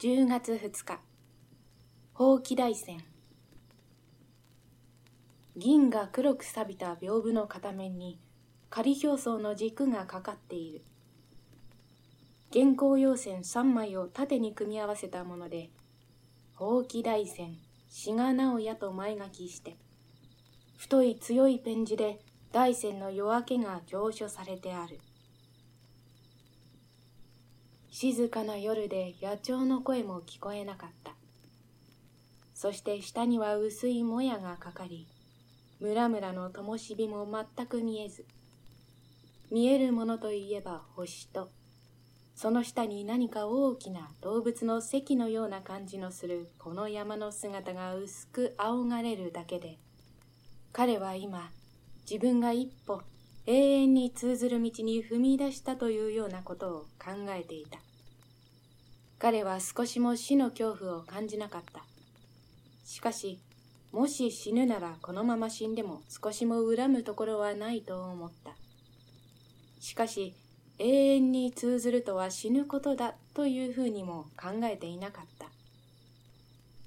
10月2日。ほうき大戦。銀が黒く錆びた屏風の片面に仮表層の軸がかかっている。原稿用線3枚を縦に組み合わせたものでほうき大戦志賀直哉と前書きして太い強いペン字で大戦の夜明けが行書されてある。静かな夜で野鳥の声も聞こえなかった。そして下には薄いもやがかかり村々の灯火も全く見えず見えるものといえば星とその下に何か大きな動物の石のような感じのするこの山の姿が薄く仰がれるだけで彼は今自分が一歩永遠に通ずる道に踏み出したというようなことを考えていた。彼は少しも死の恐怖を感じなかった。しかしもし死ぬならこのまま死んでも少しも恨むところはないと思った。しかし永遠に通ずるとは死ぬことだというふうにも考えていなかった。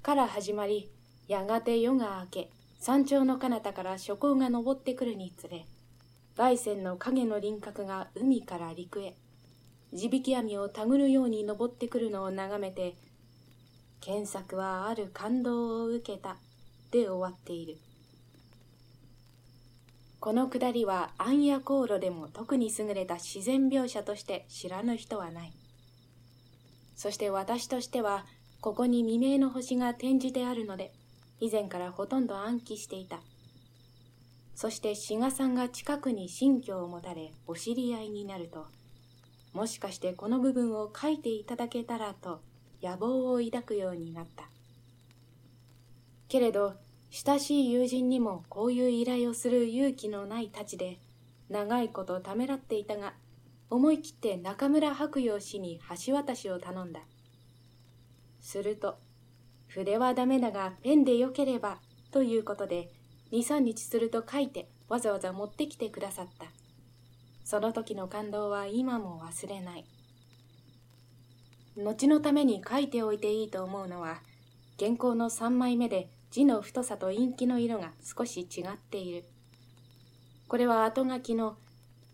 から始まりやがて夜が明け山頂の彼方から諸行が登ってくるにつれ大山の影の輪郭が海から陸へ。地引き網を手繰るように登ってくるのを眺めて検索はある感動を受けたで終わっている。このくだりは暗夜航路でも特に優れた自然描写として知らぬ人はない。そして私としてはここに未明の星が転じてあるので以前からほとんど暗記していた。そして志賀さんが近くに新居を持たれお知り合いになるともしかしてこの部分を書いていただけたらと野望を抱くようになった。けれど親しい友人にもこういう依頼をする勇気のないたちで長いことためらっていたが思い切って中村白陽氏に橋渡しを頼んだ。すると筆はダメだがペンでよければということで23日すると書いてわざわざ持ってきてくださった。その時の感動は今も忘れない。後のために書いておいていいと思うのは原稿の3枚目で字の太さと陰気の色が少し違っている。これは後書きの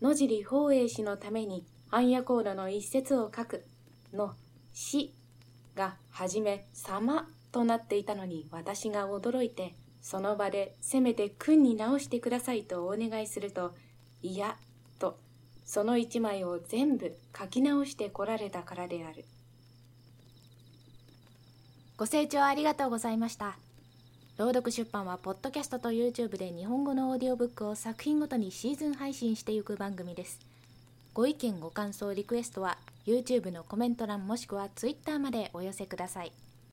野尻法栄氏のために暗夜コードの一節を書くの死がはじめ様となっていたのに私が驚いてその場でせめて訓に直してくださいとお願いするといやとその一枚を全部書き直してこられたからである。ご清聴ありがとうございました。朗読出版はポッドキャストと YouTube で日本語のオーディオブックを作品ごとにシーズン配信していく番組です。ご意見ご感想リクエストは YouTube のコメント欄もしくは Twitter までお寄せください。